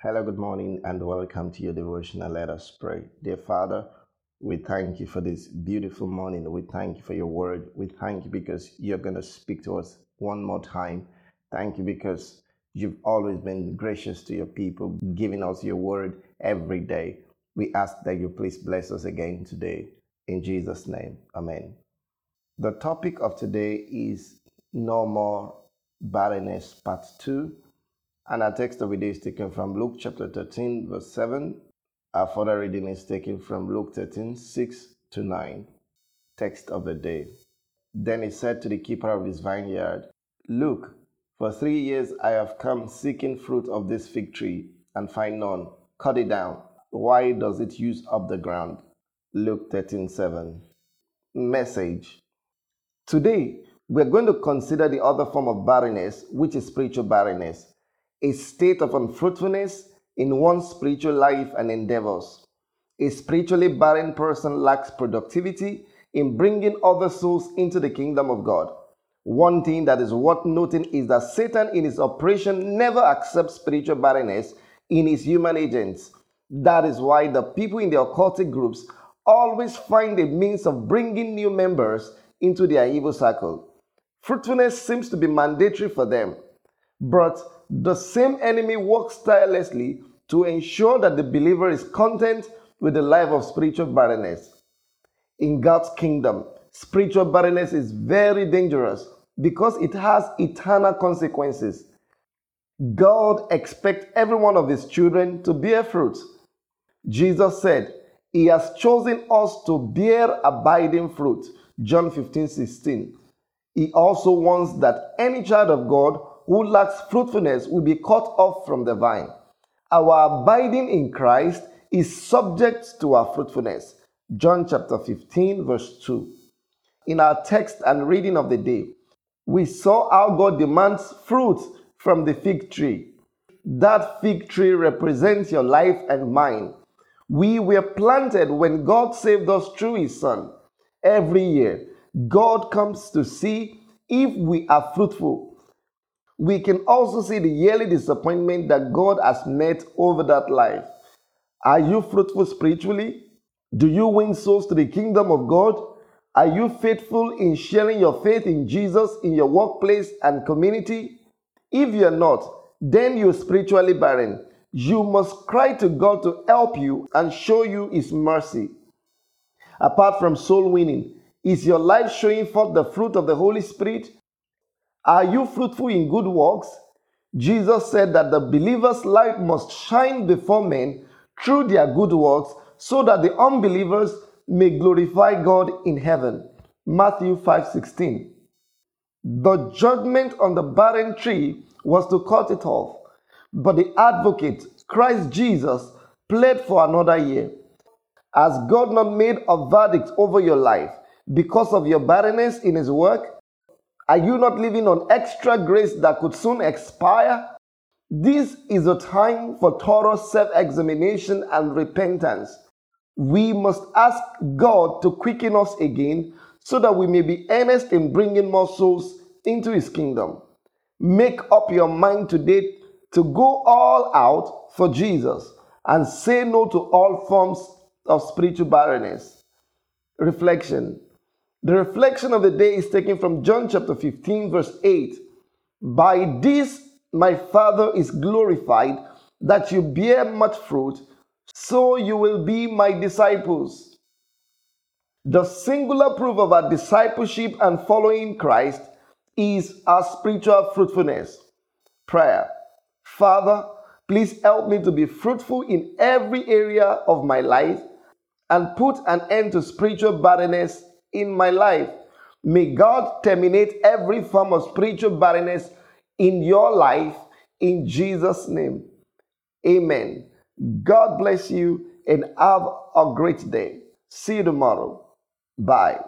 Hello, good morning, and welcome to your devotional. Let us pray. Dear Father, we thank you for this beautiful morning. We thank you for your word. We thank you because you're going to speak to us one more time. Thank you because you've always been gracious to your people, giving us your word every day. We ask that you please bless us again today. In Jesus' name, Amen. The topic of today is No More Barrenness, Part 2. And our text of the day is taken from Luke chapter 13, verse 7. Our further reading is taken from Luke 13, 6 to 9. Text of the day. Then he said to the keeper of his vineyard, Look, for three years I have come seeking fruit of this fig tree, and find none. Cut it down. Why does it use up the ground? Luke 13, 7. Message. Today, we're going to consider the other form of barrenness, which is spiritual barrenness a state of unfruitfulness in one's spiritual life and endeavors. A spiritually barren person lacks productivity in bringing other souls into the kingdom of God. One thing that is worth noting is that Satan, in his operation, never accepts spiritual barrenness in his human agents. That is why the people in the occultic groups always find a means of bringing new members into their evil circle. Fruitfulness seems to be mandatory for them, but the same enemy works tirelessly to ensure that the believer is content with the life of spiritual barrenness. In God's kingdom, spiritual barrenness is very dangerous because it has eternal consequences. God expects every one of his children to bear fruit. Jesus said, He has chosen us to bear abiding fruit. John 15 16. He also wants that any child of God who lacks fruitfulness will be cut off from the vine. Our abiding in Christ is subject to our fruitfulness. John chapter 15, verse 2. In our text and reading of the day, we saw how God demands fruit from the fig tree. That fig tree represents your life and mine. We were planted when God saved us through His Son. Every year, God comes to see if we are fruitful we can also see the yearly disappointment that God has met over that life. Are you fruitful spiritually? Do you win souls to the kingdom of God? Are you faithful in sharing your faith in Jesus in your workplace and community? If you're not, then you're spiritually barren. You must cry to God to help you and show you His mercy. Apart from soul winning, is your life showing forth the fruit of the Holy Spirit? Are you fruitful in good works? Jesus said that the believer's light must shine before men through their good works so that the unbelievers may glorify God in heaven. Matthew 5:16. The judgment on the barren tree was to cut it off, but the advocate, Christ Jesus, pled for another year. Has God not made a verdict over your life because of your barrenness in his work? Are you not living on extra grace that could soon expire? This is a time for thorough self examination and repentance. We must ask God to quicken us again so that we may be earnest in bringing more souls into His kingdom. Make up your mind today to go all out for Jesus and say no to all forms of spiritual barrenness. Reflection the reflection of the day is taken from John chapter 15, verse 8. By this my Father is glorified, that you bear much fruit, so you will be my disciples. The singular proof of our discipleship and following Christ is our spiritual fruitfulness. Prayer. Father, please help me to be fruitful in every area of my life and put an end to spiritual barrenness in my life. May God terminate every form of spiritual barrenness in your life in Jesus' name. Amen. God bless you and have a great day. See you tomorrow. Bye.